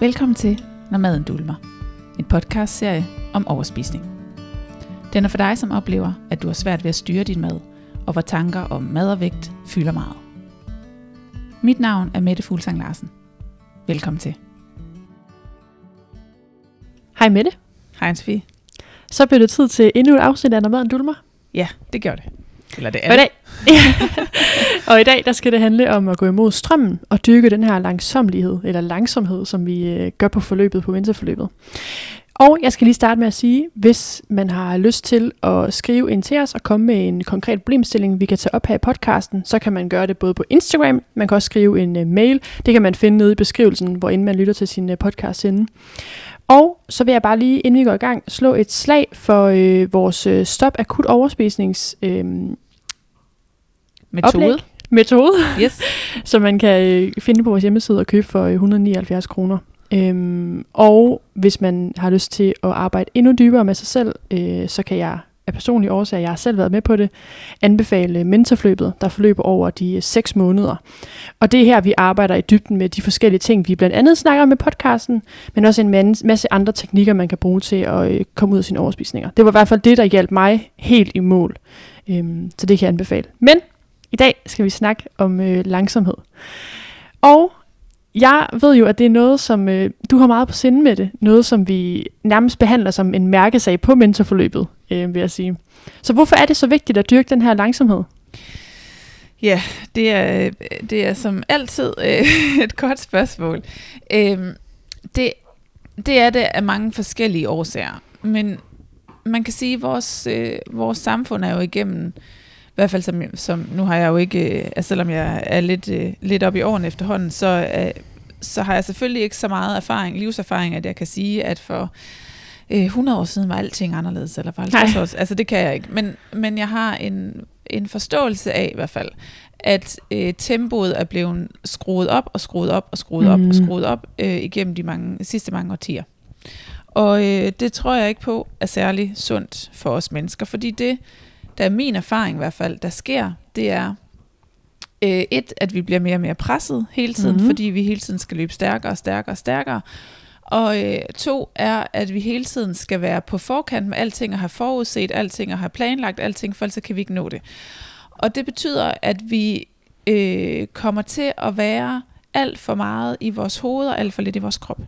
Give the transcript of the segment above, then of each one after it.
Velkommen til Når maden dulmer. En podcastserie om overspisning. Den er for dig, som oplever, at du har svært ved at styre din mad, og hvor tanker om mad og vægt fylder meget. Mit navn er Mette Fuglsang Larsen. Velkommen til. Hej Mette. Hej Sofie. Så bliver det tid til endnu et afsnit af Når maden dulmer. Ja, det gjorde det. Eller det er Og i dag, og i dag der skal det handle om at gå imod strømmen og dyrke den her langsomlighed, eller langsomhed, som vi øh, gør på forløbet, på vinterforløbet. Og jeg skal lige starte med at sige, hvis man har lyst til at skrive ind til os og komme med en konkret problemstilling, vi kan tage op her i podcasten, så kan man gøre det både på Instagram, man kan også skrive en uh, mail, det kan man finde nede i beskrivelsen, hvor inden man lytter til sin uh, podcast inde. Og så vil jeg bare lige, inden vi går i gang, slå et slag for øh, vores øh, stop akut overspisnings øh, Metode. oplæg, metode, Yes. som man kan øh, finde på vores hjemmeside og købe for øh, 179 kroner. Øhm, og hvis man har lyst til at arbejde endnu dybere med sig selv, øh, så kan jeg af personlige årsager, jeg har selv været med på det, anbefale mentorforløbet, der forløber over de øh, 6 måneder. Og det er her, vi arbejder i dybden med de forskellige ting, vi blandt andet snakker med podcasten, men også en masse andre teknikker, man kan bruge til at øh, komme ud af sine overspisninger. Det var i hvert fald det, der hjalp mig helt i mål. Øhm, så det kan jeg anbefale. Men i dag skal vi snakke om øh, langsomhed. Og jeg ved jo, at det er noget, som øh, du har meget på sinde med det. Noget, som vi nærmest behandler som en mærkesag på mentorforløbet, øh, vil jeg sige. Så hvorfor er det så vigtigt at dyrke den her langsomhed? Ja, det er, det er som altid øh, et godt spørgsmål. Øh, det, det er det af mange forskellige årsager. Men man kan sige, at vores, øh, vores samfund er jo igennem, i hvert fald som, som nu har jeg jo ikke, øh, altså selvom jeg er lidt, øh, lidt op i årene efterhånden, så, øh, så har jeg selvfølgelig ikke så meget erfaring, livserfaring, at jeg kan sige, at for øh, 100 år siden var alting anderledes, eller for 50 Nej. år Altså det kan jeg ikke. Men, men jeg har en, en forståelse af i hvert fald, at øh, tempoet er blevet skruet op og skruet op og skruet op Mhm. og skruet op øh, igennem de mange, sidste mange årtier. Og øh, det tror jeg ikke på er særlig sundt for os mennesker, fordi det, der er min erfaring i hvert fald, der sker, det er øh, et, at vi bliver mere og mere presset hele tiden, Mhm. mm-hmm. fordi vi hele tiden skal løbe stærkere og stærkere og stærkere. Og øh, to er, at vi hele tiden skal være på forkant med alting og have forudset alting og have planlagt alting, for ellers så kan vi ikke nå det. Og det betyder, at vi øh, kommer til at være alt for meget i vores hoved og alt for lidt i vores krop.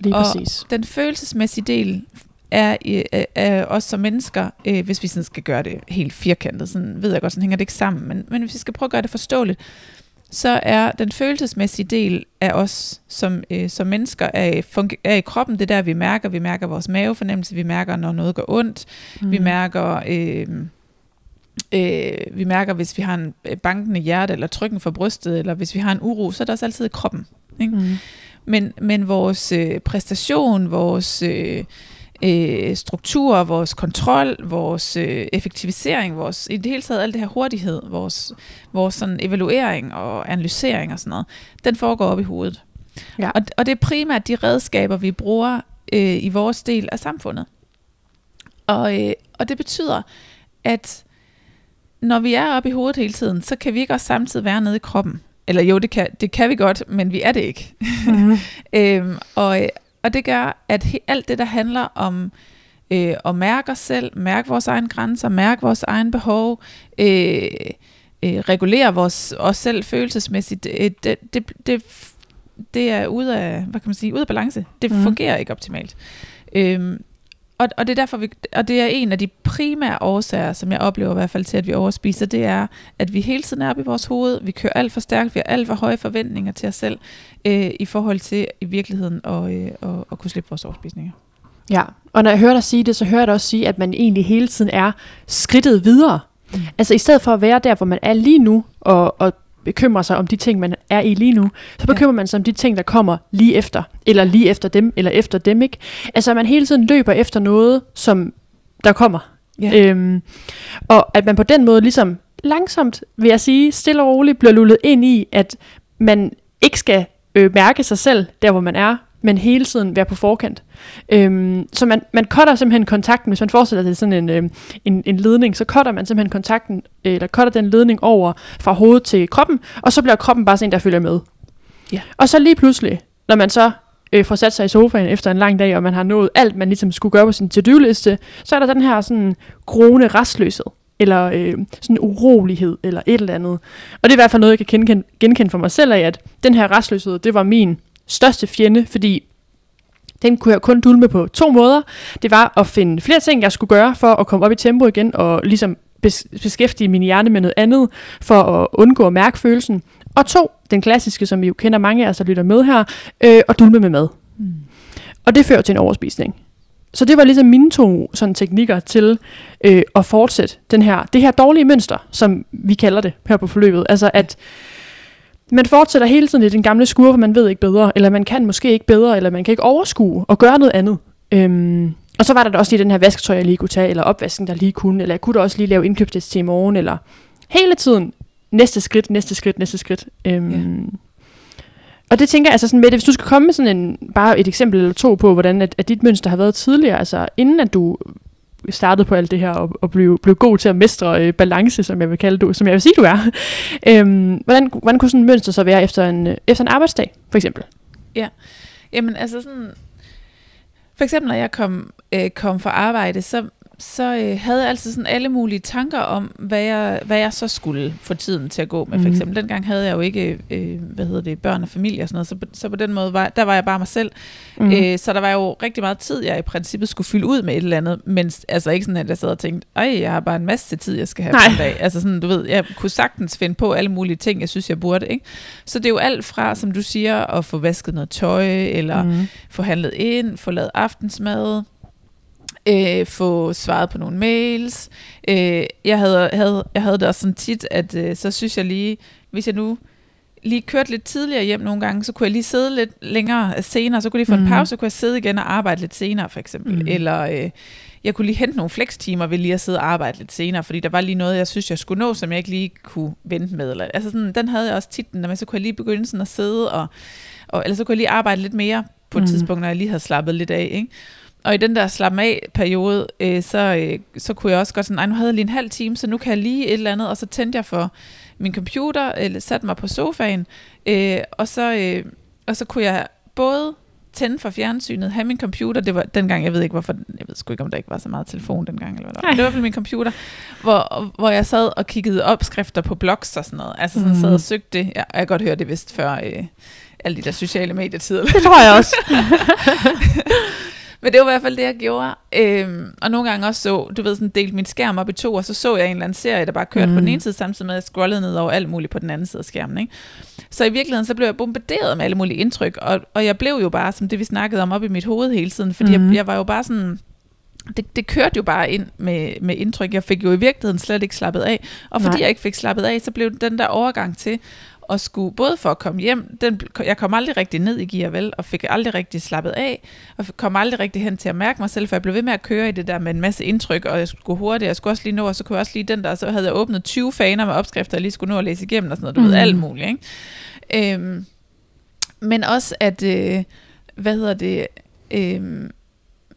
Lige Og- præcis. Den følelsesmæssige del er, øh, er, os som mennesker, øh, hvis vi sådan skal gøre det helt firkantet, sådan ved jeg godt, sådan hænger det ikke sammen, men, men hvis vi skal prøve at gøre det forståeligt, så er den følelsesmæssige del af os som, øh, som mennesker er, funge- er i kroppen, det er der, vi mærker. Vi mærker vores mavefornemmelse, vi mærker, når noget går ondt, mm. vi mærker... Øh, Øh, vi mærker, hvis vi har en øh, bankende hjerte, eller trykken for brystet, eller hvis vi har en uro, så er der også altid i kroppen. Ikke? Mm. Men, men vores øh, præstation, vores øh, øh, struktur, vores kontrol, vores øh, effektivisering, vores, i det hele taget alt det her hurtighed, vores, vores sådan evaluering og analysering og sådan noget, den foregår op i hovedet. Ja. Og, og det er primært de redskaber, vi bruger øh, i vores del af samfundet. Og, øh, og det betyder, at når vi er oppe i hovedet hele tiden, så kan vi ikke også samtidig være nede i kroppen. Eller jo, det kan, det kan vi godt, men vi er det ikke. Mm. Øhm, og, og det gør, at alt det, der handler om øh, at mærke os selv, mærke vores egne grænser, mærke vores egen behov, øh, øh, regulere vores, os selv følelsesmæssigt, øh, det, det, det, det er ude af, hvad kan man sige, ude af balance. Det mm. fungerer ikke optimalt. Øhm, og, og det er derfor, vi, og det er en af de primære årsager, som jeg oplever i hvert fald til, at vi overspiser, det er, at vi hele tiden er oppe i vores hoved, vi kører alt for stærkt, vi har alt for høje forventninger til os selv, øh, i forhold til i virkeligheden at, øh, at, at kunne slippe vores overspisninger. Ja, og når jeg hører dig sige det, så hører jeg dig også sige, at man egentlig hele tiden er skridtet videre. Mm. Altså i stedet for at være der, hvor man er lige nu, og, og bekymre sig om de ting, man er i lige nu, så Ja. bekymrer man sig om de ting, der kommer lige efter, eller lige efter dem, eller efter dem, ikke? Altså at man hele tiden løber efter noget, som der kommer. Ja. Øhm, og at man på den måde ligesom langsomt, vil jeg sige, stille og roligt bliver lullet ind i, at man ikke skal øh, mærke sig selv, der hvor man er, men hele tiden være på forkant. Øhm, så man, man cutter simpelthen kontakten, hvis man forestiller sig sådan en, øh, en, en ledning, så cutter man simpelthen kontakten, eller cutter den ledning over fra hovedet til kroppen, og så bliver kroppen bare sådan en, der følger med. Ja. Og så lige pludselig, når man så øh, får sat sig i sofaen efter en lang dag, og man har nået alt, man ligesom skulle gøre på sin to-do-liste, så er der den her sådan grone restløshed, eller øh, sådan urolighed, eller et eller andet. Og det er i hvert fald noget, jeg kan genkende, genkende for mig selv af, at den her restløshed, det var min største fjende, fordi den kunne jeg kun dulme på to måder. Det var at finde flere ting, jeg skulle gøre for at komme op i tempo igen, og ligesom bes- beskæftige min hjerne med noget andet, for at undgå at mærke følelsen. Og to, den klassiske, som vi jo kender mange af os, der lytter med her, øh, at dulme med mad. Mm. Og det fører til en overspisning. Så det var ligesom mine to sådan, teknikker til øh, at fortsætte den her, det her dårlige mønster, som vi kalder det her på forløbet. Altså at man fortsætter hele tiden i den gamle skur, for man ved ikke bedre, eller man kan måske ikke bedre, eller man kan ikke overskue og gøre noget andet. Øhm, og så var der da også lige den her vasketøj, jeg lige kunne tage, eller opvasken, der lige kunne, eller jeg kunne da også lige lave indkøbstest til i morgen, eller hele tiden næste skridt, næste skridt, næste skridt. Øhm, ja. Og det tænker jeg, altså sådan med det, hvis du skal komme med sådan en, bare et eksempel eller to på, hvordan at, at dit mønster har været tidligere, altså inden at du startede på alt det her og, og blev, blev god til at mestre øh, balance, som jeg vil kalde du, som jeg vil sige, du er. øhm, hvordan, hvordan kunne sådan et mønster så være efter en, øh, efter en arbejdsdag, for eksempel? Ja, jamen altså sådan, for eksempel når jeg kom, øh, kom fra arbejde, så så øh, havde jeg altid sådan alle mulige tanker om, hvad jeg, hvad jeg så skulle få tiden til at gå med. For mhm. eksempel, mm. dengang havde jeg jo ikke, øh, hvad hedder det, børn og familie og sådan noget, så, så på den måde, var, der var jeg bare mig selv. Mm. Øh, så der var jo rigtig meget tid, jeg i princippet skulle fylde ud med et eller andet, men altså ikke sådan, at jeg sad og tænkte, ej, jeg har bare en masse tid, jeg skal have Nej. på en dag. Altså sådan, du ved, jeg kunne sagtens finde på alle mulige ting, jeg synes, jeg burde, ikke? Så det er jo alt fra, som du siger, at få vasket noget tøj, eller mm. få handlet ind, få lavet aftensmad, øh, få svaret på nogle mails. Øh, jeg, havde, havde, jeg havde det også sådan tit, at øh, så synes jeg lige, hvis jeg nu lige kørte lidt tidligere hjem nogle gange, så kunne jeg lige sidde lidt længere senere, så kunne jeg lige få mm. en pause, så kunne jeg sidde igen og arbejde lidt senere for eksempel. Mm. Eller øh, jeg kunne lige hente nogle flekstimer ved lige at sidde og arbejde lidt senere, fordi der var lige noget, jeg synes, jeg skulle nå, som jeg ikke lige kunne vente med. Eller, altså sådan, den havde jeg også tit, men så kunne jeg lige begynde sådan at sidde, og, og, eller så kunne jeg lige arbejde lidt mere på et mm. tidspunkt, når jeg lige havde slappet lidt af. Ikke? Og i den der slappe af periode, øh, så, øh, så kunne jeg også godt sådan, nej, nu havde jeg lige en halv time, så nu kan jeg lige et eller andet, og så tændte jeg for min computer, eller satte mig på sofaen, øh, og, så, øh, og så kunne jeg både tænde for fjernsynet, have min computer, det var dengang, jeg ved ikke hvorfor, jeg ved sgu ikke, om der ikke var så meget telefon dengang, eller hvad det var. Det var i hvert fald min computer, hvor, hvor jeg sad og kiggede opskrifter på blogs og sådan noget, altså sådan mm. sad og søgte det, jeg, jeg kan godt høre det vist før øh, alle de der sociale medietider. Det tror jeg også. Men det var i hvert fald det, jeg gjorde. Øhm, og nogle gange også så, du ved, sådan delt min skærm op i to, og så så jeg en eller anden serie, der bare kørte mm. på den mm. ene side, samtidig med at jeg scrollede ned over alt muligt på den anden side af skærmen. Ikke? Så i virkeligheden, så blev jeg bombarderet med alle mulige indtryk, og, og jeg blev jo bare, som det vi snakkede om, op i mit hoved hele tiden, fordi mm. jeg, jeg var jo bare sådan det, det kørte jo bare ind med, med indtryk. Jeg fik jo i virkeligheden slet ikke slappet af. Og fordi Nej. jeg ikke fik slappet af, så blev den der overgang til og skulle både for at komme hjem, den, jeg kom aldrig rigtig ned i gear, vel, og fik aldrig rigtig slappet af, og kom aldrig rigtig hen til at mærke mig selv, for jeg blev ved med at køre i det der med en masse indtryk, og jeg skulle hurtigt, jeg skulle også lige nå, og så kunne jeg også lige den der, så havde jeg åbnet 20 faner med opskrifter, jeg lige skulle nå at læse igennem, og sådan noget, du mm. ved, alt muligt, ikke? Øhm, men også at, øh, hvad hedder det, øh,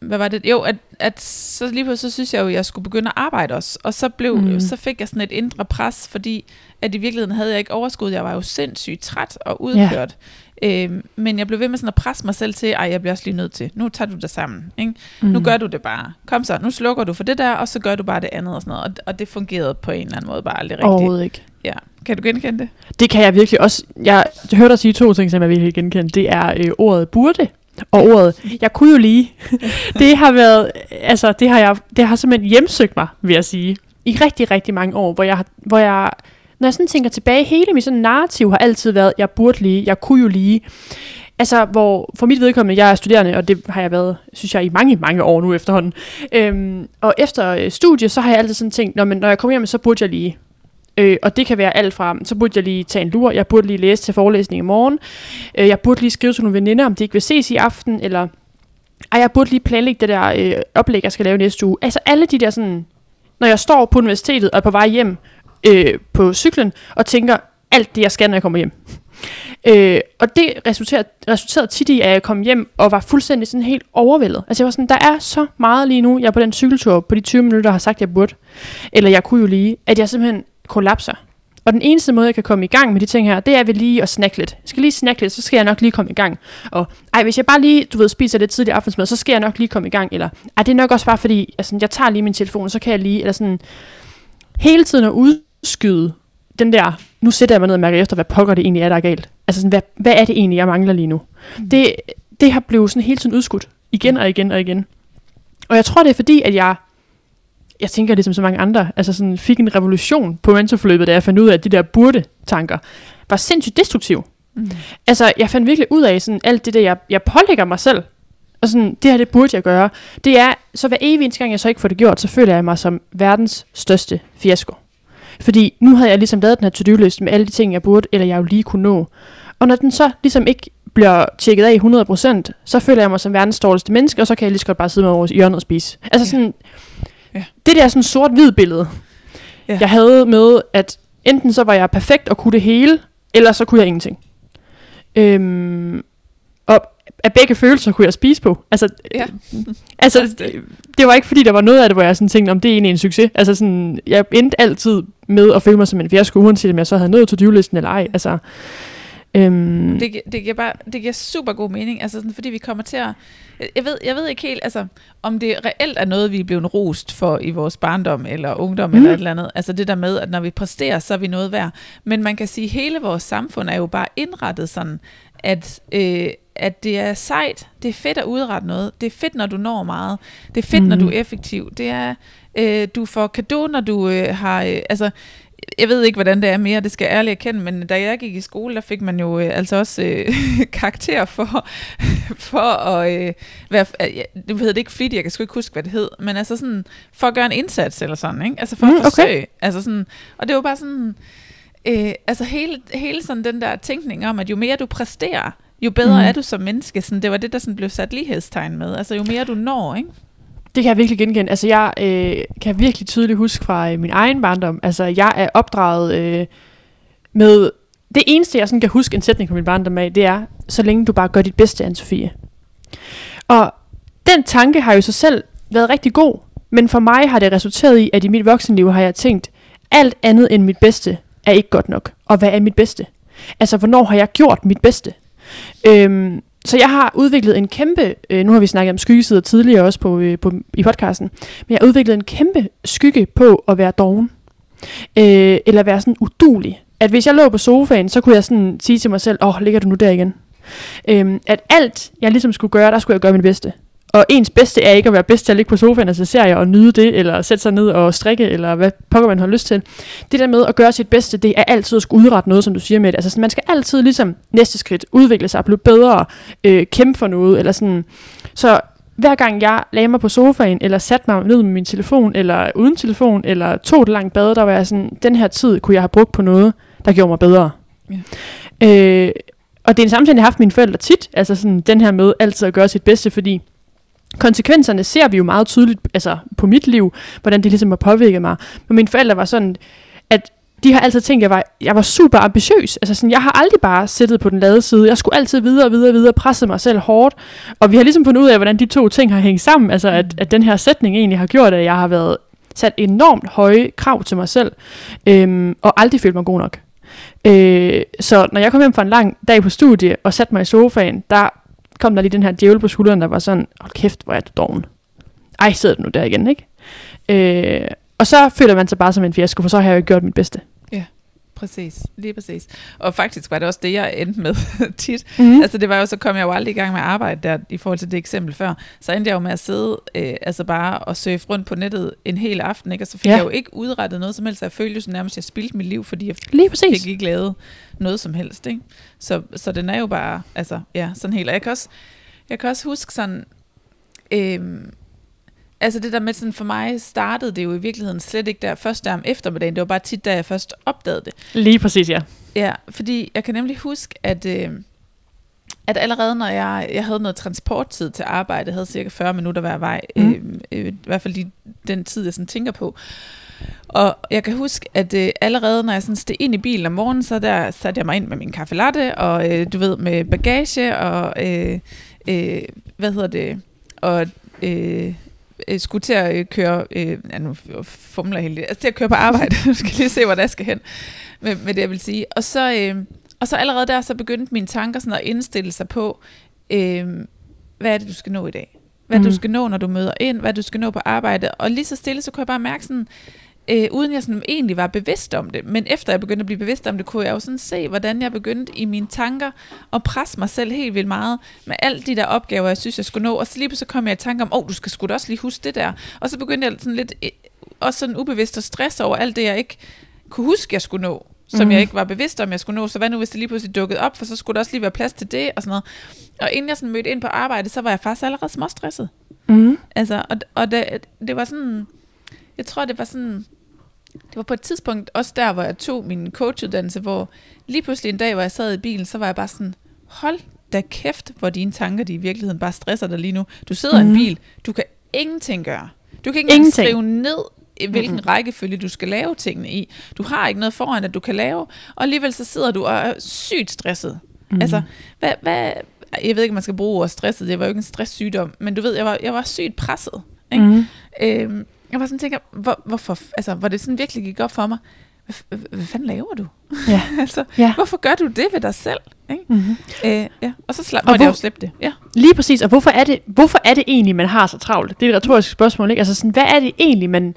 hvad var det? Jo, at, at så lige pludselig så synes jeg jo, at jeg skulle begynde at arbejde også. Og så, blev, mm. så fik jeg sådan et indre pres, fordi at i virkeligheden havde jeg ikke overskud. Jeg var jo sindssygt træt og udkørt. Yeah. Øhm, men jeg blev ved med sådan at presse mig selv til, at jeg bliver også lige nødt til. Nu tager du det sammen. Ikke? Mm. Nu gør du det bare. Kom så, nu slukker du for det der, og så gør du bare det andet og sådan noget. Og, og det fungerede på en eller anden måde bare aldrig rigtigt. Overhovedet ikke. Ja. Kan du genkende det? Det kan jeg virkelig også. Jeg hørte dig sige to ting, som jeg virkelig genkende. Det er øh, ordet burde, og ordet, jeg kunne jo lige, det har været, altså det har jeg, det har simpelthen hjemsøgt mig, vil jeg sige, i rigtig, rigtig mange år, hvor jeg, hvor jeg når jeg sådan tænker tilbage, hele min sådan narrativ har altid været, jeg burde lige, jeg kunne jo lige. Altså, hvor for mit vedkommende, jeg er studerende, og det har jeg været, synes jeg, i mange, mange år nu efterhånden. Øhm, og efter øh, studie, så har jeg altid sådan tænkt, når, men, når jeg kommer hjem, så burde jeg lige. Øh, og det kan være alt fra, så burde jeg lige tage en lur, jeg burde lige læse til forelæsning i morgen, øh, jeg burde lige skrive til nogle veninder, om de ikke vil ses i aften, eller ej, jeg burde lige planlægge det der øh, oplæg, jeg skal lave næste uge. Altså alle de der sådan, når jeg står på universitetet og er på vej hjem øh, på cyklen, og tænker alt det, jeg skal, når jeg kommer hjem. Øh, og det resulterede, resulterede tit i, at jeg kom hjem og var fuldstændig sådan helt overvældet. Altså jeg var sådan, der er så meget lige nu, jeg er på den cykeltur på de 20 minutter har sagt, jeg burde, eller jeg kunne jo lige, at jeg simpelthen kollapser. Og den eneste måde, jeg kan komme i gang med de ting her, det er ved lige at snakke lidt. Jeg skal lige snakke lidt, så skal jeg nok lige komme i gang. Og ej, hvis jeg bare lige, du ved, spiser lidt tidlig aftensmad, så skal jeg nok lige komme i gang. Eller ej, det er nok også bare fordi, altså, jeg tager lige min telefon, så kan jeg lige, eller sådan, hele tiden at udskyde den der, nu sætter jeg mig ned og mærker efter, hvad pokker det egentlig er, der er galt. Altså sådan, hvad, hvad er det egentlig, jeg mangler lige nu? Mm. Det, det har blevet sådan hele tiden udskudt. Igen og igen og igen. Og jeg tror, det er fordi, at jeg jeg tænker ligesom så mange andre, altså sådan fik en revolution på mentorforløbet, da jeg fandt ud af, at de der burde-tanker var sindssygt destruktive. Mm. Altså, jeg fandt virkelig ud af sådan alt det der, jeg, jeg pålægger mig selv. Og sådan, det her, det burde jeg gøre. Det er, så hver evig eneste gang, jeg så ikke får det gjort, så føler jeg mig som verdens største fiasko. Fordi nu havde jeg ligesom lavet den her to-do-liste med alle de ting, jeg burde, eller jeg jo lige kunne nå. Og når den så ligesom ikke bliver tjekket af 100%, så føler jeg mig som verdens dårligste menneske, og så kan jeg lige så godt bare sidde med over i hjørnet og spise. Altså sådan, Ja. Det der sådan sort-hvid billede, ja. jeg havde med, at enten så var jeg perfekt og kunne det hele, eller så kunne jeg ingenting. Øhm, og af begge følelser kunne jeg spise på. Altså, ja. altså det, det var ikke fordi, der var noget af det, hvor jeg sådan tænkte, om det er egentlig en succes. Altså sådan, jeg endte altid med at føle mig som en fiasko, uanset om jeg så havde nået til listen eller ej. Altså, Øhm. Det, det, giver bare, det giver super god mening, altså sådan, fordi vi kommer til at... Jeg ved, jeg ved ikke helt, altså, om det reelt er noget, vi er blevet rost for i vores barndom eller ungdom mm. eller et eller andet. Altså det der med, at når vi præsterer, så er vi noget værd. Men man kan sige, at hele vores samfund er jo bare indrettet sådan, at, øh, at det er sejt, det er fedt at udrette noget, det er fedt, når du når meget, det er fedt, mm. når du er effektiv, det er, øh, du får kado, når du øh, har, øh, altså, jeg ved ikke, hvordan det er mere, det skal jeg ærligt erkende, men da jeg gik i skole, der fik man jo øh, altså også øh, karakter for, for at øh, være, øh, du ved det ikke flittig, jeg kan sgu ikke huske, hvad det hed, men altså sådan, for at gøre en indsats eller sådan, ikke? Altså for mm, at forsøge. Okay. Altså sådan, og det var bare sådan, øh, altså hele, hele sådan den der tænkning om, at jo mere du præsterer, jo bedre mm. er du som menneske. Sådan, det var det, der sådan blev sat lighedstegn med. Altså jo mere du når, ikke? Det kan jeg virkelig genkende. Altså, jeg øh, kan virkelig tydeligt huske fra øh, min egen barndom. Altså, jeg er opdraget øh, med... Det eneste, jeg sådan kan huske en sætning fra min barndom af, det er, så længe du bare gør dit bedste, Anne-Sophie. Og den tanke har jo sig selv været rigtig god, men for mig har det resulteret i, at i mit voksenliv har jeg tænkt, alt andet end mit bedste er ikke godt nok. Og hvad er mit bedste? Altså, hvornår har jeg gjort mit bedste? Øhm, så jeg har udviklet en kæmpe, øh, nu har vi snakket om skyggesider tidligere også på, øh, på, i podcasten, men jeg har udviklet en kæmpe skygge på at være doven. Øh, eller være sådan udulig. At hvis jeg lå på sofaen, så kunne jeg sådan sige til mig selv, åh, oh, ligger du nu der igen? Øh, at alt, jeg ligesom skulle gøre, der skulle jeg gøre mit bedste. Og ens bedste er ikke at være bedst til at ligge på sofaen og se serier og nyde det, eller sætte sig ned og strikke, eller hvad pokker man har lyst til. Det der med at gøre sit bedste, det er altid at skulle udrette noget, som du siger med det. Altså man skal altid ligesom næste skridt udvikle sig, blive bedre, øh, kæmpe for noget, eller sådan. Så hver gang jeg lagde mig på sofaen, eller satte mig ned med min telefon, eller uden telefon, eller tog et langt bad, der var jeg sådan, den her tid kunne jeg have brugt på noget, der gjorde mig bedre. Ja. Øh, og det er en samtale, jeg har haft med mine forældre tit, altså sådan den her med altid at gøre sit bedste, fordi konsekvenserne ser vi jo meget tydeligt altså på mit liv, hvordan det ligesom har påvirket mig. Men mine forældre var sådan, at de har altid tænkt, at jeg var, jeg var super ambitiøs. Altså sådan, jeg har aldrig bare siddet på den lade side. Jeg skulle altid videre og videre og videre, presse mig selv hårdt. Og vi har ligesom fundet ud af, hvordan de to ting har hængt sammen. Altså at, at den her sætning egentlig har gjort, at jeg har været sat enormt høje krav til mig selv, øhm, og aldrig følt mig god nok. Øh, så når jeg kom hjem fra en lang dag på studie og satte mig i sofaen, der kom der lige den her djævel på skulderen, der var sådan, hold kæft, hvor er du doven. Ej, sidder du nu der igen, ikke? Øh, og så føler man sig bare som en fiasko, for så har jeg jo gjort mit bedste. Præcis. Lige præcis. Og faktisk var det også det, jeg endte med tit. Mm-hmm. Altså det var jo, så kom jeg jo aldrig i gang med at arbejde der, i forhold til det eksempel før. Så endte jeg jo med at sidde, øh, altså bare og surfe rundt på nettet en hel aften, ikke? Og så fik ja. jeg jo ikke udrettet noget som helst. Jeg følte jo så nærmest, at jeg spildte mit liv, fordi jeg Lige præcis. fik ikke lavet noget som helst, ikke? Så, så den er jo bare, altså, ja, sådan helt. Og jeg kan også, jeg kan også huske sådan, øhm, altså det der med sådan, for mig startede det jo i virkeligheden slet ikke der først der om eftermiddagen, det var bare tit, da jeg først opdagede det. Lige præcis, ja. Ja, fordi jeg kan nemlig huske, at, øh, at allerede når jeg, jeg havde noget transporttid til arbejde, jeg havde cirka 40 minutter hver vej, mm. øh, øh, i hvert fald de, den tid, jeg sådan tænker på, og jeg kan huske, at øh, allerede når jeg sådan steg ind i bilen om morgenen, så der satte jeg mig ind med min kaffe latte, og øh, du ved, med bagage, og øh, øh, hvad hedder det, og øh, øh, skulle til at øh, køre, øh, ja, nu fumler jeg altså til at køre på arbejde, nu skal lige se, hvor der skal hen med, med det, jeg vil sige. Og så, øh, og så allerede der, så begyndte mine tanker sådan at indstille sig på, øh, hvad er det, du skal nå i dag? Hvad mm. du skal nå, når du møder ind, hvad du skal nå på arbejde. Og lige så stille, så kunne jeg bare mærke sådan, øh, uden jeg sådan egentlig var bevidst om det. Men efter jeg begyndte at blive bevidst om det, kunne jeg jo sådan se, hvordan jeg begyndte i mine tanker at presse mig selv helt vildt meget med alle de der opgaver, jeg synes, jeg skulle nå. Og så lige så kom jeg i tanke om, åh, oh, du skal sgu da også lige huske det der. Og så begyndte jeg sådan lidt, øh, også sådan ubevidst at stresse over alt det, jeg ikke kunne huske, jeg skulle nå som mm. jeg ikke var bevidst om, jeg skulle nå. Så hvad nu, hvis det lige pludselig dukkede op, for så skulle der også lige være plads til det, og sådan noget. Og inden jeg sådan mødte ind på arbejde, så var jeg faktisk allerede småstresset. Mm. Altså, og, og det, det var sådan, jeg tror, det var sådan, det var på et tidspunkt også der, hvor jeg tog min coachuddannelse, hvor lige pludselig en dag, hvor jeg sad i bilen, så var jeg bare sådan, hold da kæft, hvor dine tanker, de i virkeligheden bare stresser dig lige nu. Du sidder mm. i en mhm. bil, du kan ingenting gøre. Du kan ikke engang skrive ned, hvilken mm-hmm. rækkefølge du skal lave tingene i. Du har ikke noget foran, at du kan lave, og alligevel så sidder du og er sygt stresset. Mm. Altså, hvad, hvad, jeg ved ikke, om man skal bruge ordet stresset, det var jo ikke en stresssygdom, men du ved, jeg var, jeg var sygt presset. Ikke? Mm. Øhm, jeg var sådan tænker, hvor, hvorfor, altså, hvor det sådan virkelig gik op for mig, hvad, hvad, fanden laver du? Ja. altså, ja. Hvorfor gør du det ved dig selv? Ikke? Mm-hmm. Øh, ja. Og så slap, og hvor, jeg jo slippe det. Ja. Lige præcis, og hvorfor er, det, hvorfor er det egentlig, man har så travlt? Det er et retorisk spørgsmål, ikke? Altså sådan, hvad er det egentlig, man,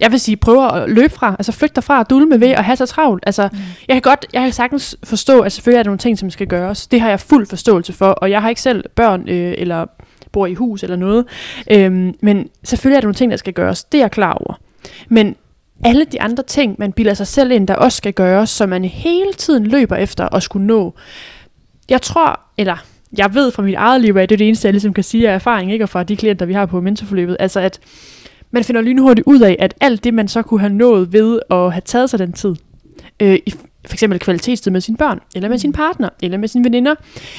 jeg vil sige, prøver at løbe fra, altså flygte fra, dulme ved at have så travlt. Altså, mm. jeg kan godt, jeg kan sagtens forstå, at selvfølgelig er der nogle ting, som skal gøres. Det har jeg fuld forståelse for, og jeg har ikke selv børn, øh, eller bor i hus eller noget. Øhm, men selvfølgelig er der nogle ting, der skal gøres. Det er jeg klar over. Men alle de andre ting, man bilder sig selv ind, der også skal gøres, som man hele tiden løber efter at skulle nå. Jeg tror, eller jeg ved fra mit eget liv, at det er det eneste, jeg ligesom kan sige af erfaring, ikke? og fra de klienter, vi har på mentorforløbet, altså at man finder lynhurtigt ud af, at alt det, man så kunne have nået ved at have taget sig den tid, øh, i for eksempel kvalitetstid med sine børn, eller med sin mm. partner, eller med sine veninder.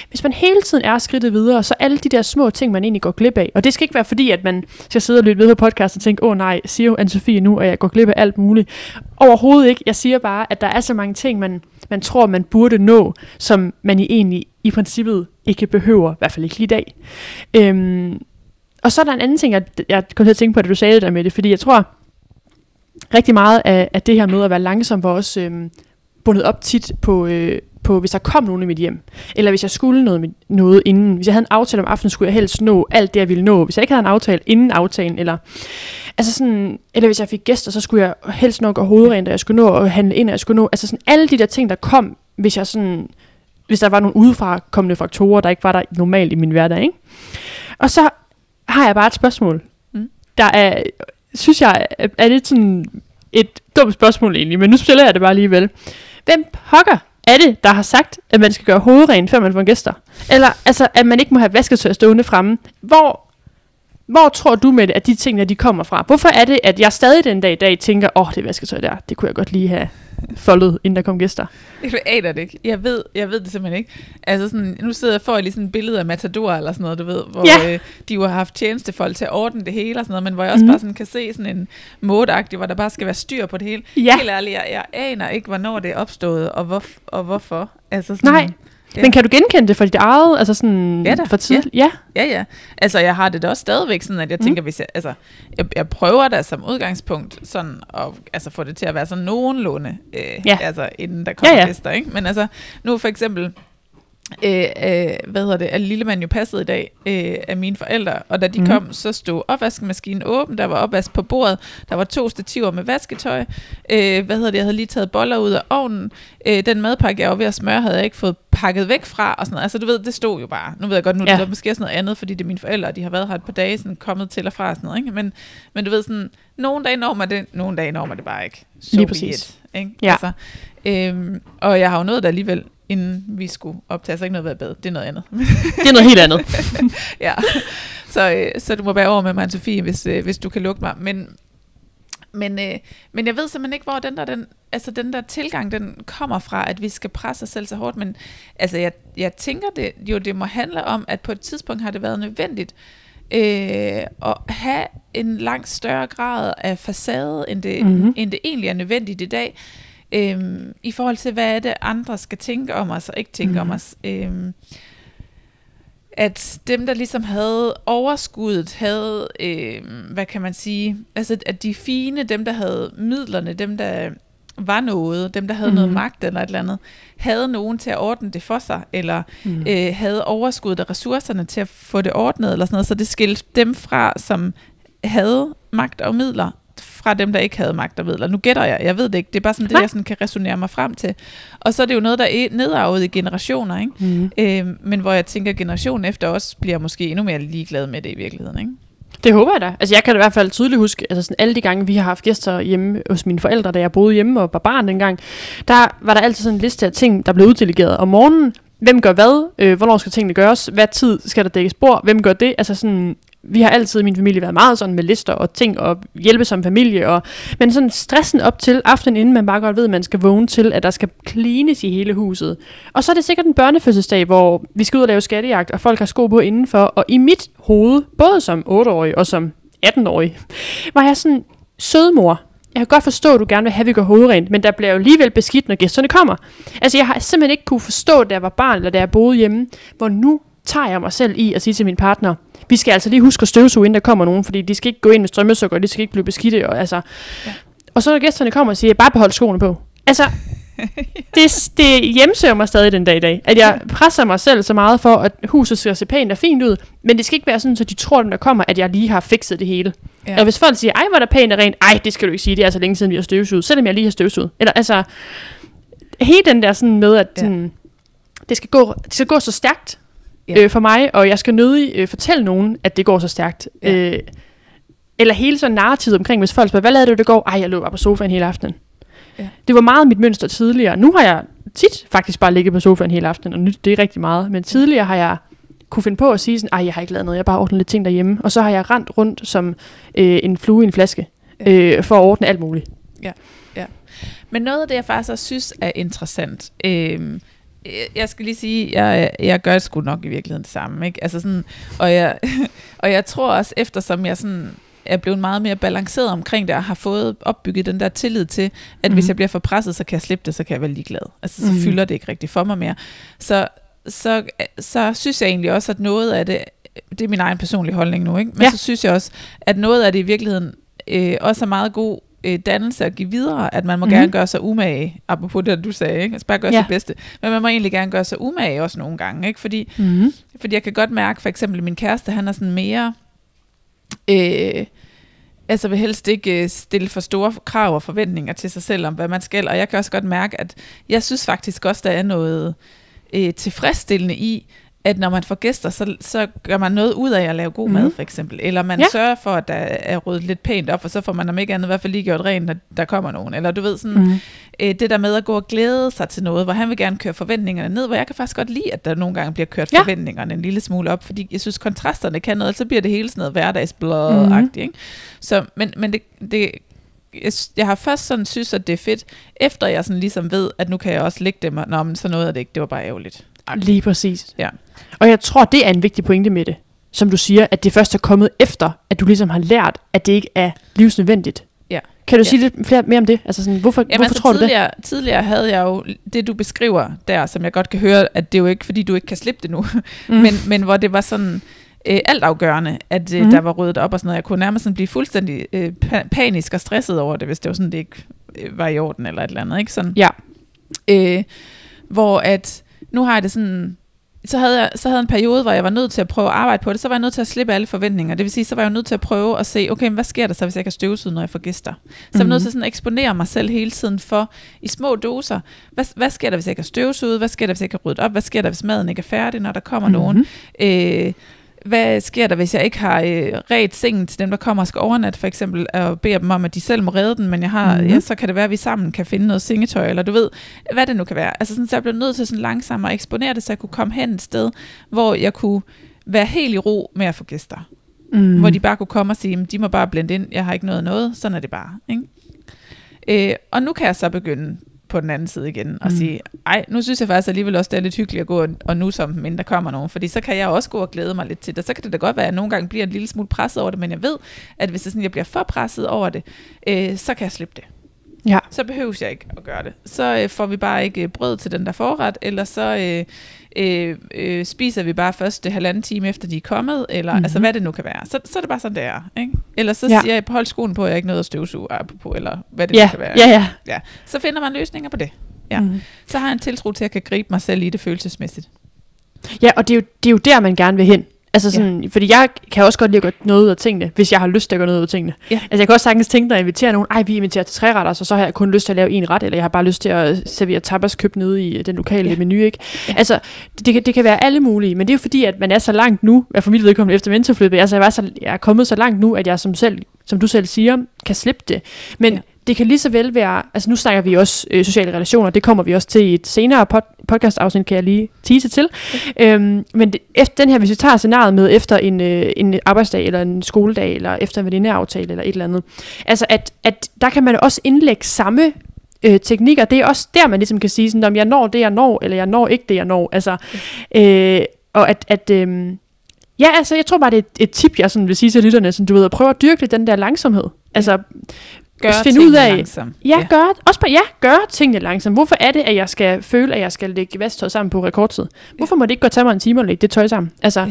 Hvis man hele tiden er skridtet videre, så alle de der små ting, man egentlig går glip af, og det skal ikke være fordi, at man skal sidde og lytte ved på podcast og tænke, åh oh, nej, siger jo Anne-Sophie nu, at jeg går glip af alt muligt. Overhovedet ikke. Jeg siger bare, at der er så mange ting, man, man tror, man burde nå, som man i egentlig i princippet ikke behøver, i hvert fald ikke lige i dag. Øhm, og så er der en anden ting, jeg, jeg kom til at tænke på, at du sagde det der med det, fordi jeg tror, rigtig meget af, af det her med at være langsom var også øhm, bundet op tit på, øh, på, hvis der kom nogen i mit hjem, eller hvis jeg skulle noget, noget inden. Hvis jeg havde en aftale om aftenen, skulle jeg helst nå alt det, jeg ville nå. Hvis jeg ikke havde en aftale inden aftalen, eller, altså sådan, eller hvis jeg fik gæster, så skulle jeg helst nok gå hovedrent, og jeg skulle nå at handle ind, og jeg skulle nå. Altså sådan alle de der ting, der kom, hvis jeg sådan, hvis der var nogle udefra kommende faktorer, der ikke var der normalt i min hverdag. Ikke? Og så har jeg bare et spørgsmål. Mm. Der er, synes jeg, er det sådan et dumt spørgsmål egentlig, men nu stiller jeg det bare alligevel. Hvem pokker er det, der har sagt, at man skal gøre hovedrent, før man får gæster? Eller altså, at man ikke må have vasketøj stående fremme. Hvor, hvor tror du med det, at de ting, der de kommer fra? Hvorfor er det, at jeg stadig den dag i dag tænker, åh, oh, det vasketøj der, det kunne jeg godt lige have foldet, inden der kom gæster? Jeg aner det ikke. Jeg ved, jeg ved det simpelthen ikke. Altså sådan, nu sidder jeg for lige sådan et billede af Matador eller sådan noget, du ved, hvor ja. øh, de jo har haft tjenestefolk til at ordne det hele og sådan noget, men hvor jeg også mm. bare sådan kan se sådan en modagtig, hvor der bare skal være styr på det hele. Ja. Helt ærligt, jeg, jeg aner ikke, hvornår det er opstået, og, hvor, og hvorfor. Altså sådan, Nej. Ja. Men kan du genkende det for dit eget, altså sådan ja da. for tid? Ja. ja. ja, ja. Altså jeg har det da også stadigvæk sådan, at jeg mm. tænker, hvis jeg, altså, jeg, jeg prøver da som udgangspunkt sådan at altså, få det til at være sådan nogenlunde, øh, ja. altså inden der kommer ja, ja. gæster, ikke? Men altså, nu for eksempel, øh, øh, hvad hedder det, at lille mand jo passede i dag øh, af mine forældre, og da de mm. kom, så stod opvaskemaskinen åben, der var opvask på bordet, der var to stativer med vasketøj, øh, hvad hedder det, jeg havde lige taget boller ud af ovnen, øh, den madpakke, jeg var ved at smøre, havde jeg ikke fået pakket væk fra, og sådan noget. Altså du ved, det stod jo bare. Nu ved jeg godt, nu ja. det er måske sådan noget andet, fordi det er mine forældre, og de har været her et par dage, sådan kommet til og fra og sådan noget, ikke? Men, men du ved sådan, nogle dage når man det, nogle dage når man det bare ikke. So Lige præcis. It, ikke? Ja. Altså, øhm, og jeg har jo nået det alligevel inden vi skulle optage, så ikke noget ved bad. Det er noget andet. det er noget helt andet. ja, så, øh, så du må være over med mig, Sofie, hvis, øh, hvis du kan lukke mig. Men, men, øh, men jeg ved simpelthen ikke, hvor den der, den, altså den der tilgang, den kommer fra, at vi skal presse os selv så hårdt. Men altså, jeg, jeg tænker det, jo, det må handle om, at på et tidspunkt har det været nødvendigt, øh, at have en langt større grad af facade, end det, mm-hmm. end det egentlig er nødvendigt i dag øhm, i forhold til, hvad er det, andre skal tænke om os og ikke tænke mm. om mhm. os. Øhm, at dem, der ligesom havde overskuddet, havde, øh, hvad kan man sige, altså at de fine, dem der havde midlerne, dem der var noget, dem der havde mm. noget magt eller et eller andet, havde nogen til at ordne det for sig, eller mm. øh, havde overskuddet af ressourcerne til at få det ordnet, eller sådan noget, så det skilte dem fra, som havde magt og midler, fra dem, der ikke havde magt og midler. Nu gætter jeg, jeg ved det ikke, det er bare sådan det, jeg sådan kan resonere mig frem til. Og så er det jo noget, der er nedarvet i generationer, ikke? Mm. Øh, men hvor jeg tænker, at generationen efter os bliver måske endnu mere ligeglad med det i virkeligheden, ikke? Det håber jeg da. Altså jeg kan i hvert fald tydeligt huske, altså sådan alle de gange, vi har haft gæster hjemme hos mine forældre, da jeg boede hjemme og var barn dengang, der var der altid sådan en liste af ting, der blev uddelegeret om morgenen. Hvem gør hvad? Øh, hvornår skal tingene gøres? Hvad tid skal der dækkes bord? Hvem gør det? Altså sådan, vi har altid i min familie været meget sådan med lister og ting og hjælpe som familie. Og, men sådan stressen op til aftenen, inden man bare godt ved, at man skal vågne til, at der skal cleanes i hele huset. Og så er det sikkert en børnefødselsdag, hvor vi skal ud og lave skattejagt, og folk har sko på indenfor. Og i mit hoved, både som 8-årig og som 18-årig, var jeg sådan, sødmor, jeg kan godt forstå, at du gerne vil have, at vi går hovedrent, men der bliver jo alligevel beskidt, når gæsterne kommer. Altså, jeg har simpelthen ikke kunne forstå, da jeg var barn, eller da jeg boede hjemme, hvor nu tager jeg mig selv i at sige til min partner, vi skal altså lige huske at støvsuge, inden der kommer nogen, fordi de skal ikke gå ind med strømmesukker, og de skal ikke blive beskidte. Og, altså. Ja. og så når gæsterne kommer og siger, bare behold skoene på. Altså, det, det hjemsøger mig stadig den dag i dag, at jeg presser mig selv så meget for, at huset skal se pænt og fint ud, men det skal ikke være sådan, så de tror, dem der kommer, at jeg lige har fikset det hele. Ja. Og hvis folk siger, ej, hvor er der pænt og rent, ej, det skal du ikke sige, det er så længe siden, vi har støvsuget, selvom jeg lige har støvsuget. Eller altså, hele den der sådan med, at ja. sådan, det, skal gå, det skal gå så stærkt, ja. øh, for mig, og jeg skal nødig øh, fortælle nogen, at det går så stærkt. Ja. Øh, eller hele sådan narrativet omkring, hvis folk spørger, hvad lavede du det går? Ej, jeg lå bare på sofaen hele aftenen. Ja. Det var meget mit mønster tidligere. Nu har jeg tit faktisk bare ligget på sofaen hele aftenen, og nyt, det er rigtig meget. Men tidligere har jeg kunne finde på at sige sådan, ej, jeg har ikke lavet noget, jeg har bare ordnet lidt ting derhjemme. Og så har jeg rendt rundt som øh, en flue i en flaske, ja. øh, for at ordne alt muligt. Ja, ja. Men noget af det, jeg faktisk også synes er interessant, øh, jeg skal lige sige, jeg, jeg gør sgu nok i virkeligheden det samme, ikke? Altså sådan, og, jeg, og jeg tror også, eftersom jeg sådan er blevet meget mere balanceret omkring det, og har fået opbygget den der tillid til, at mm. hvis mhm. jeg bliver for presset, så kan jeg slippe det, så kan jeg være ligeglad. Altså, så mm. fylder det ikke rigtigt for mig mere. Så, så, så synes jeg egentlig også, at noget af det, det er min egen personlige holdning nu, ikke? men ja. så synes jeg også, at noget af det i virkeligheden øh, også er meget god øh, dannelse at give videre, at man må mm. gerne gøre sig umage, apropos det, du sagde, ikke? Altså bare gøre ja. sit bedste. Men man må egentlig gerne gøre sig umage også nogle gange, ikke? Fordi, mm. fordi jeg kan godt mærke, for eksempel min kæreste, han er sådan mere... Øh, altså vil helst ikke øh, stille for store krav og forventninger til sig selv om, hvad man skal. Og jeg kan også godt mærke, at jeg synes faktisk også, der er noget øh, tilfredsstillende i, at når man får gæster, så, så gør man noget ud af at lave god mm. mad, for eksempel. Eller man ja. sørger for, at der er ryddet lidt pænt op, og så får man om ikke andet i hvert fald lige gjort rent, når der kommer nogen. Eller du ved, sådan, mm. øh, det der med at gå og glæde sig til noget, hvor han vil gerne køre forventningerne ned, hvor jeg kan faktisk godt lide, at der nogle gange bliver kørt ja. forventningerne en lille smule op, fordi jeg synes, kontrasterne kan noget, så bliver det hele sådan noget hverdagsblad-agtigt. Mm. Ikke? Så, men, men det, det jeg, jeg har først sådan synes, at det er fedt, efter jeg sådan ligesom ved, at nu kan jeg også lægge dem, og nå, men så noget af det ikke, det var bare ærgerligt. Lige præcis. Ja. Og jeg tror, det er en vigtig pointe med det. Som du siger, at det først er kommet efter, at du ligesom har lært, at det ikke er livsnødvendigt. Ja. Kan du ja. sige lidt flere, mere om det? Altså sådan, hvorfor, Jamen, hvorfor altså, tror tidligere, du det? Tidligere havde jeg jo det, du beskriver der, som jeg godt kan høre, at det er jo ikke, fordi du ikke kan slippe det nu, mm. men, men hvor det var sådan øh, altafgørende, at øh, mm. der var ryddet op og sådan noget. Jeg kunne nærmest sådan blive fuldstændig øh, panisk og stresset over det, hvis det var sådan, det ikke øh, var i orden eller et eller andet. Ikke? Sådan, ja. Øh, hvor at, nu har jeg det sådan, så havde, jeg, så havde en periode, hvor jeg var nødt til at prøve at arbejde på det, så var jeg nødt til at slippe alle forventninger. Det vil sige, så var jeg nødt til at prøve at se, okay, men hvad sker der så, hvis jeg kan støvsuge, når jeg får gæster? Så mm-hmm. jeg var nødt til mhm. sådan at eksponere mig selv hele tiden for, i små doser, hvad, hvad sker der, hvis jeg kan støvsuge? Hvad sker der, hvis jeg kan rydde op? Hvad sker der, hvis maden ikke er færdig, når der kommer mm-hmm. nogen? Øh, hvad sker der, hvis jeg ikke har øh, ret sengen til dem, der kommer og skal overnatte, for eksempel, og beder dem om, at de selv må redde den, men jeg har, mm-hmm. ja, så kan det være, at vi sammen kan finde noget sengetøj, eller du ved, hvad det nu kan være. Altså sådan, så jeg blev nødt til sådan langsomt at eksponere det, så jeg kunne komme hen et sted, hvor jeg kunne være helt i ro med at få gæster. Mm. Hvor de bare kunne komme og sige, de må bare blende ind, jeg har ikke noget noget, sådan er det bare. Ikke? Øh, og nu kan jeg så begynde på den anden side igen, og mm. sige, ej, nu synes jeg faktisk alligevel også, det er lidt hyggeligt at gå og, nu som men der kommer nogen, fordi så kan jeg også gå og glæde mig lidt til det. Så kan det da godt være, at jeg nogle gange bliver en lille smule presset over det, men jeg ved, at hvis det sådan, jeg bliver for presset over det, øh, så kan jeg slippe det. Ja. så behøves jeg ikke at gøre det. Så øh, får vi bare ikke øh, brød til den der forret, eller så øh, øh, øh, spiser vi bare først det halvanden time efter de er kommet, eller mm-hmm. altså hvad det nu kan være. Så, så er det bare sådan, det er. Ikke? Eller så Ja. siger jeg, hold skoen på, jeg ikke noget at støvsuge på, eller hvad det Ja, nu kan være. ja, ja. ja. Så finder man løsninger på det. Ja. Mm. Så har jeg en tiltro til, at jeg kan gribe mig selv i det følelsesmæssigt. Ja, og det er, jo, det er jo der, man gerne vil hen. Altså sådan, ja. fordi jeg kan også godt lide at gøre noget ud af tingene, hvis jeg har lyst til at gøre noget ud af tingene. Ja. Altså jeg kan også sagtens tænke, når jeg inviterer nogen, ej vi inviterer til tre retter, så, så har jeg kun lyst til at lave en ret, eller jeg har bare lyst til at servere tapas købt nede i den lokale ja. Ja. menu, ikke? Ja. Altså, det, kan, det kan være alle mulige, men det er jo fordi, at man er så langt nu, at for mit vedkommende efter mentorfløbet, altså jeg, var så, jeg er kommet så langt nu, at jeg som, selv, som du selv siger, kan slippe det. Men ja. Det kan lige så vel være, altså nu snakker vi også øh, sociale relationer, det kommer vi også til i et senere pod, podcast-afsnit, kan jeg lige tease til. Øhm, men det, efter den her, hvis vi tager scenariet med efter en, øh, en arbejdsdag, eller en skoledag, eller efter en venindeaftale, eller et eller andet. Altså, at, at der kan man også indlægge samme øh, teknikker. Det er også der, man ligesom kan sige, sådan, om jeg når det, jeg når, eller jeg når ikke det, jeg når. Altså, øh, og at, at øh, ja, altså, jeg tror bare, det er et, et tip, jeg sådan vil sige til lytterne, sådan, du ved, at prøve at dyrke den der langsomhed. Altså, Gør Find ud tingene af- Langsomt. Ja, ja. Gør, også bare, ja, gør tingene langsomt. Hvorfor er det, at jeg skal føle, at jeg skal lægge vasktøj sammen på rekordtid? Hvorfor må det ikke godt tage mig en time at lægge det tøj sammen? Altså,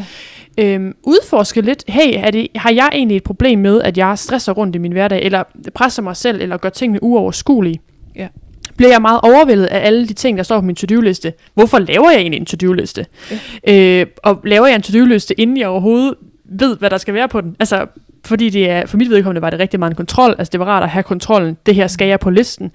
ja. øhm, udforske lidt, hey, er det, har jeg egentlig et problem med, at jeg stresser rundt i min hverdag, eller presser mig selv, eller gør tingene uoverskuelige? Ja. Bliver jeg meget overvældet af alle de ting, der står på min to-do-liste? Hvorfor laver jeg egentlig en to-do-liste? Ja. Øh, og laver jeg en to-do-liste, inden jeg overhovedet ved, hvad der skal være på den? Altså, fordi det er, for mit vedkommende var det rigtig meget en kontrol. Altså, det var rart at have kontrollen. Det her skal jeg på listen.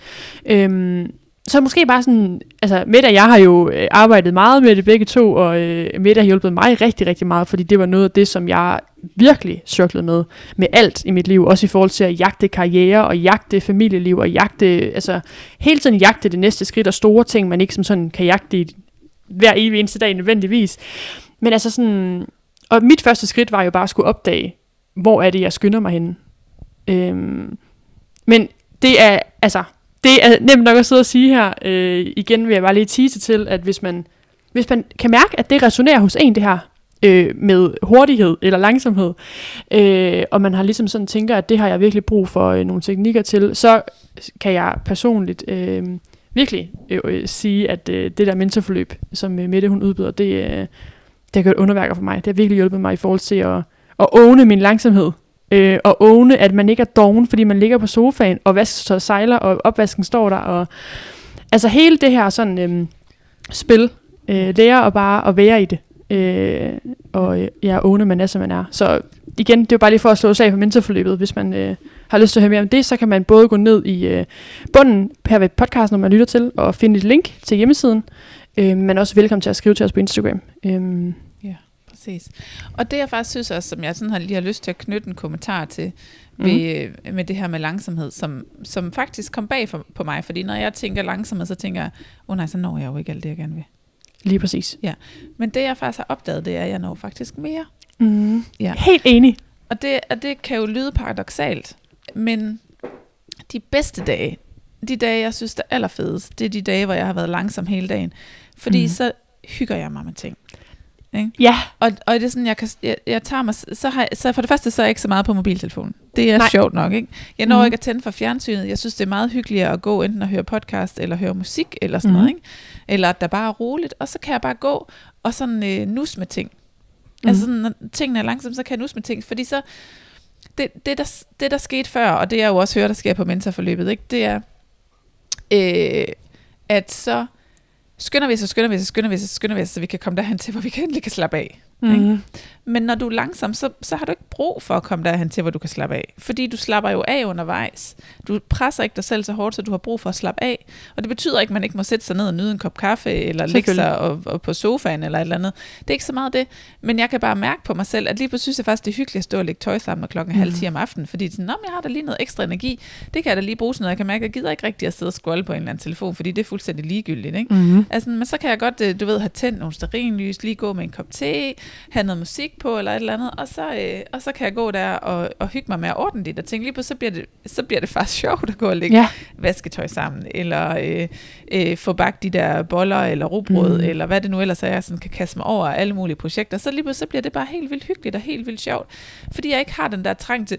Øhm, så måske bare sådan, altså Mette og jeg har jo øh, arbejdet meget med det begge to, og øh, Mette har hjulpet mig rigtig, rigtig meget, fordi det var noget af det, som jeg virkelig cirklede med, med alt i mit liv, også i forhold til at jagte karriere, og jagte familieliv, og jagte, altså hele tiden jagte det næste skridt, og store ting, man ikke som sådan kan jagte i hver evig eneste dag nødvendigvis. Men altså sådan, og mit første skridt var jo bare at skulle opdage, hvor er det, jeg skynder mig henne. Øhm, men det er, altså, det er nemt nok at sidde og sige her. Øh, igen vil jeg bare lige tease til, at hvis man, hvis man kan mærke, at det resonerer hos en, det her, øh, med hurtighed eller langsomhed, øh, og man har ligesom sådan tænker, at det har jeg virkelig brug for øh, nogle teknikker til, så kan jeg personligt øh, virkelig øh, øh, sige, at øh, det der mentorforløb, som øh, Mette hun udbyder, det, øh, det har gjort underværker for mig. Det har virkelig hjulpet mig i forhold til at, at åne min langsomhed. Øh, og åne, at man ikke er doven, fordi man ligger på sofaen, og vasketøjet sejler, og opvasken står der. Og, altså hele det her sådan øh, spil, øh, lære at bare at være i det. Øh, og jeg ja, åne man er, som man er. Så igen, det er jo bare lige for at slå sig af på mentorforløbet. Hvis man øh, har lyst til at høre mere om det, så kan man både gå ned i øh, bunden her ved podcasten, når man lytter til, og finde et link til hjemmesiden. Øh, men også velkommen til at skrive til os på Instagram. Øh, Præcis. Og det jeg faktisk synes også, som jeg sådan har lige har lyst til at knytte en kommentar til, ved, mm. med det her med langsomhed, som, som faktisk kom bag for, på mig, fordi når jeg tænker langsomhed, så tænker jeg, åh oh nej, så når jeg jo ikke alt det, jeg gerne vil. lige præcis. Men det jeg faktisk har opdaget, det er, at jeg når faktisk mere. Mm. Ja. Helt enig. Og det, og det kan jo lyde paradoxalt, men de bedste dage, de dage, jeg synes, der er allerfedest, det er de dage, hvor jeg har været langsom hele dagen. Fordi Mhm. mm. så hygger jeg mig med ting. Ja, Og, og det er sådan, jeg, kan, jeg, jeg tager mig, så, har jeg, så for det første, så er jeg ikke så meget på mobiltelefonen. Det er Nej. Sjovt nok, ikke? Jeg når Mhm. mm. ikke at tænde for fjernsynet. Jeg synes, det er meget hyggeligere at gå enten og høre podcast, eller høre musik, eller sådan Mhm. mm. noget, ikke? Eller at der bare er roligt, og så kan jeg bare gå og sådan øh, nus med ting. Mm. Altså sådan, når tingene er langsomt, så kan jeg nus med ting, fordi så, det, det, der, det der skete før, og det jeg jo også hører, der sker på mentorforløbet, ikke? det er, øh, at så skynder vi os, og skynder vi os, og skynder vi os, og skynder vi os, så vi kan komme derhen til, hvor vi kan endelig kan slappe af mm. Men når du er langsom, så, så har du ikke brug for at komme derhen til, hvor du kan slappe af. Fordi du slapper jo af undervejs. Du presser ikke dig selv så hårdt, så du har brug for at slappe af. Og det betyder ikke, at man ikke må sætte sig ned og nyde en kop kaffe, eller ligge sig og, og på sofaen, eller et eller andet. Det er ikke så meget det. Men jeg kan bare mærke på mig selv, at lige pludselig synes jeg faktisk, det er hyggeligt at stå og lægge tøj sammen når klokken er halv Mhm. ti om aftenen. Fordi sådan, jeg har da lige noget ekstra energi. Det kan jeg da lige bruge sådan noget. Jeg kan mærke, at jeg gider ikke rigtig at sidde og scrolle på en eller anden telefon, fordi det er fuldstændig ligegyldigt. Ikke? Mm. Altså, men så kan jeg godt, øh, du ved, have tændt nogle sterinlys, lige gå med en kop te, have noget musik på eller et eller andet, og så, øh, og så kan jeg gå der og, og hygge mig med at ordne det, og tænke lige på, så bliver det, så bliver det faktisk sjovt at gå og lægge Ja, vasketøj sammen, eller øh, øh, få bagt de der boller, eller rugbrød, Mm. eller hvad det nu ellers er, jeg sådan kan kaste mig over alle mulige projekter. Så lige pludselig så bliver det bare helt vildt hyggeligt og helt vildt sjovt, fordi jeg ikke har den der trang til,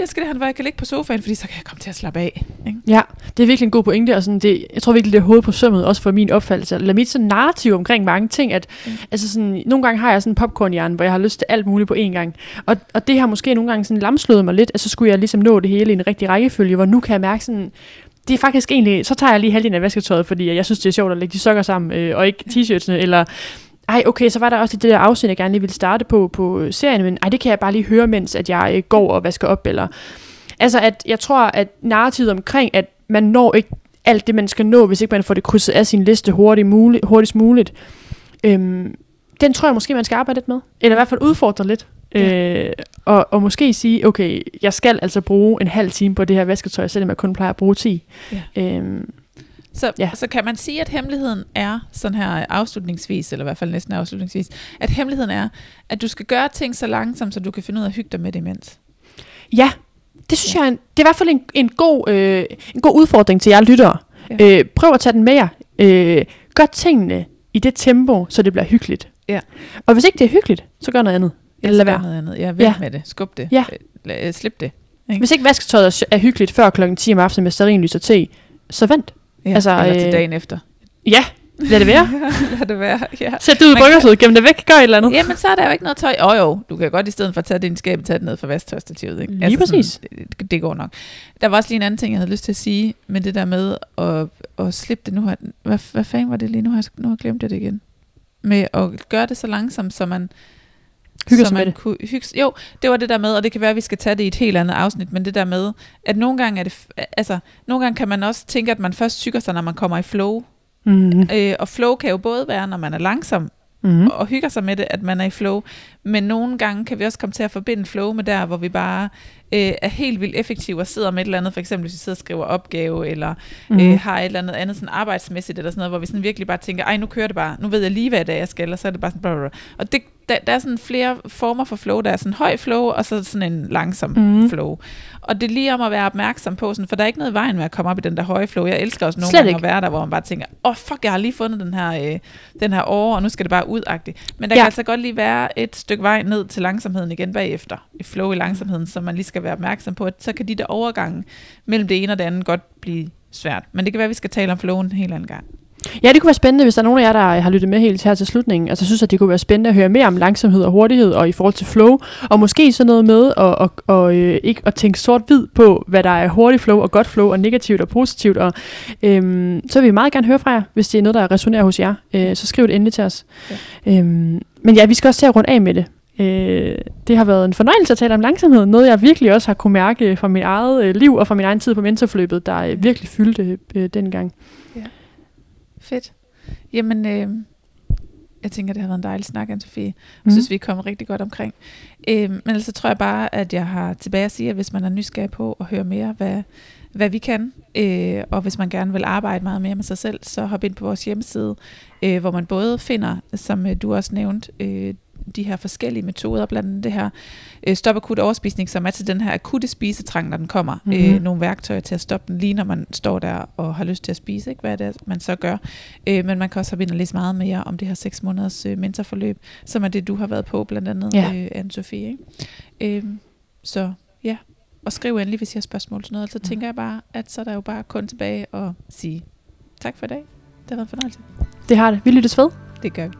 jeg skal derhen, hvor jeg kan ligge på sofaen, fordi så kan jeg komme til at slappe af. Ikke? Ja, det er virkelig en god pointe, og sådan det, jeg tror virkelig, det er hovedet på sømmet, også for min opfattelse. Eller mit sådan narrativ omkring mange ting, at Mm. altså sådan, nogle gange har jeg sådan en popcornhjerne, hvor jeg har lyst til alt muligt på én gang. Og, og det har måske nogle gange sådan lamslået mig lidt, at så skulle jeg ligesom nå det hele i en rigtig rækkefølge, hvor nu kan jeg mærke sådan, det er faktisk egentlig, så tager jeg lige halvdelen af vasketøjet, fordi jeg synes, det er sjovt at lægge de sokker sammen, øh, og ikke t-shirtsene, eller ej, okay, så var der også det der afsnit, jeg gerne lige ville starte på, på øh, serien, men ej, det kan jeg bare lige høre, mens at jeg øh, går og vasker op, eller... Altså, at jeg tror, at narrativet omkring, at man når ikke alt det, man skal nå, hvis ikke man får det krydset af sin liste hurtigt muligt, hurtigst muligt, øhm, den tror jeg måske, man skal arbejde lidt med. Eller i hvert fald udfordre lidt. Ja. Øh, og, og måske sige, okay, jeg skal altså bruge en halv time på det her vasketøj, selvom jeg kun plejer at bruge 10. Ja. Øhm, Så, Ja. så kan man sige, at hemmeligheden er, sådan her afslutningsvis, eller i hvert fald næsten afslutningsvis, at hemmeligheden er, at du skal gøre ting så langsomt, så du kan finde ud af at hygge dig med det imens. ja, det synes ja. jeg er, en, det er i hvert fald en, en, god, øh, en god udfordring til jer lyttere. Ja. Øh, prøv at tage den med jer. Øh, gør tingene i det tempo, så det bliver hyggeligt. Ja. Og hvis ikke det er hyggeligt, så gør noget andet. Eller lad være. Noget andet. Ja, vent Ja. med det. Skub det. Ja. Lad- øh, Slip det. Ikke? Hvis ikke vasketøjet er, hyggeligt før klokken 10 om aftenen med stearinlys og te, så vent. Ja, altså, altså, eller til øh, dagen efter. Ja, lad det være. Lad det være, ja. Sæt det ud i bryggersødet, gem det væk, gør et eller andet. Jamen, så er der jo ikke noget tøj. Jo, jo, du kan godt i stedet for at tage en skab, tage det ned fra vasktøjstativet. Ikke? Lige præcis. Sådan, det, det går nok. Der var også lige en anden ting, jeg havde lyst til at sige, med det der med at, at slippe det. Nu har, hvad, hvad fanden var det lige? Nu har, jeg, nu har jeg glemt det igen. Med at gøre det så langsomt, så man... Hygger så sig med man det. Kunne hygge, jo, det var det der med, og det kan være, at vi skal tage det i et helt andet afsnit, men det der med, at nogle gange er det, altså, nogle gange kan man også tænke, at man først syger sig, når man kommer i flow. Mm. Øh, og flow kan jo både være, når man er langsom, Mm. og hygger sig med det, at man er i flow. Men nogle gange kan vi også komme til at forbinde flow med der, hvor vi bare øh, er helt vildt effektive og sidder med et eller andet, for eksempel hvis vi sidder og skriver opgave, eller Mm. mm. øh, har et eller andet andet sådan arbejdsmæssigt, eller sådan noget, hvor vi sådan virkelig bare tænker, ej, nu kører det bare, nu ved jeg lige, hvad det er, jeg skal, og så er det bare sådan, blablabla. og det, der, der er sådan flere former for flow, der er sådan høj flow, og så sådan en langsom Mm. flow. Og det er lige om at være opmærksom på, sådan, for der er ikke noget i vejen med at komme op i den der høje flow. Jeg elsker også nogle Slet gange ikke. at være der, hvor man bare tænker, åh oh, fuck, jeg har lige fundet den her, øh, den her over, og nu skal det bare udagtigt. Men der Ja. ja. kan altså godt lige være et stykke vej ned til langsomheden igen bagefter. Et flow i langsomheden, som man lige skal være opmærksom på, at så kan de der overgange mellem det ene og det andet godt blive svært. Men det kan være, at vi skal tale om flowen en helt anden gang. Ja, det kunne være spændende, hvis der er nogen af jer, der har lyttet med helt her til slutningen. Altså, synes, at det kunne være spændende at høre mere om langsomhed og hurtighed, og i forhold til flow. Og måske sådan noget med at, og, og, øh, ikke at tænke sort-hvid på, hvad der er hurtigt flow og godt flow, og negativt og positivt. Og, øhm, så vil vi meget gerne høre fra jer, hvis det er noget, der resonerer hos jer. Øh, så skriv det endelig til os. Ja. Øhm, men ja, vi skal også til at runde af med det. Øh, det har været en fornøjelse at tale om langsomhed. Noget, jeg virkelig også har kunne mærke fra mit eget øh, liv og fra min egen tid på mentorforløbet, der øh, virkelig fyldte øh, dengang. Fedt. Jamen, øh, jeg tænker, det har været en dejlig snak, Anne-Sophie. Jeg Mhm. synes, vi er kommet rigtig godt omkring. Øh, men ellers så tror jeg bare, at jeg har tilbage at sige, at hvis man er nysgerrig på at høre mere, hvad, hvad vi kan, øh, og hvis man gerne vil arbejde meget mere med sig selv, så hop ind på vores hjemmeside, øh, hvor man både finder, som øh, du også nævnte, øh, de her forskellige metoder, blandt andet det her øh, stop akut overspisning, som er til den her akutte spisetrang, når den kommer. Mhm. Mm-hmm. Øh, nogle værktøjer til at stoppe den, lige når man står der og har lyst til at spise, ikke? hvad det er, man så gør. Øh, men man kan også ind og læse meget mere om det her seks måneders øh, mentorforløb, som er det, du har været på, blandt andet, Ja. øh, Anne-Sophie. Ikke? Øh, så ja, og skriv endelig, hvis I har spørgsmål til noget. Så Ja. tænker jeg bare, at så er der jo bare kun tilbage at sige tak for i dag. Det har været en fornøjelse. Det har det. Vi lyttes ved. Det gør vi.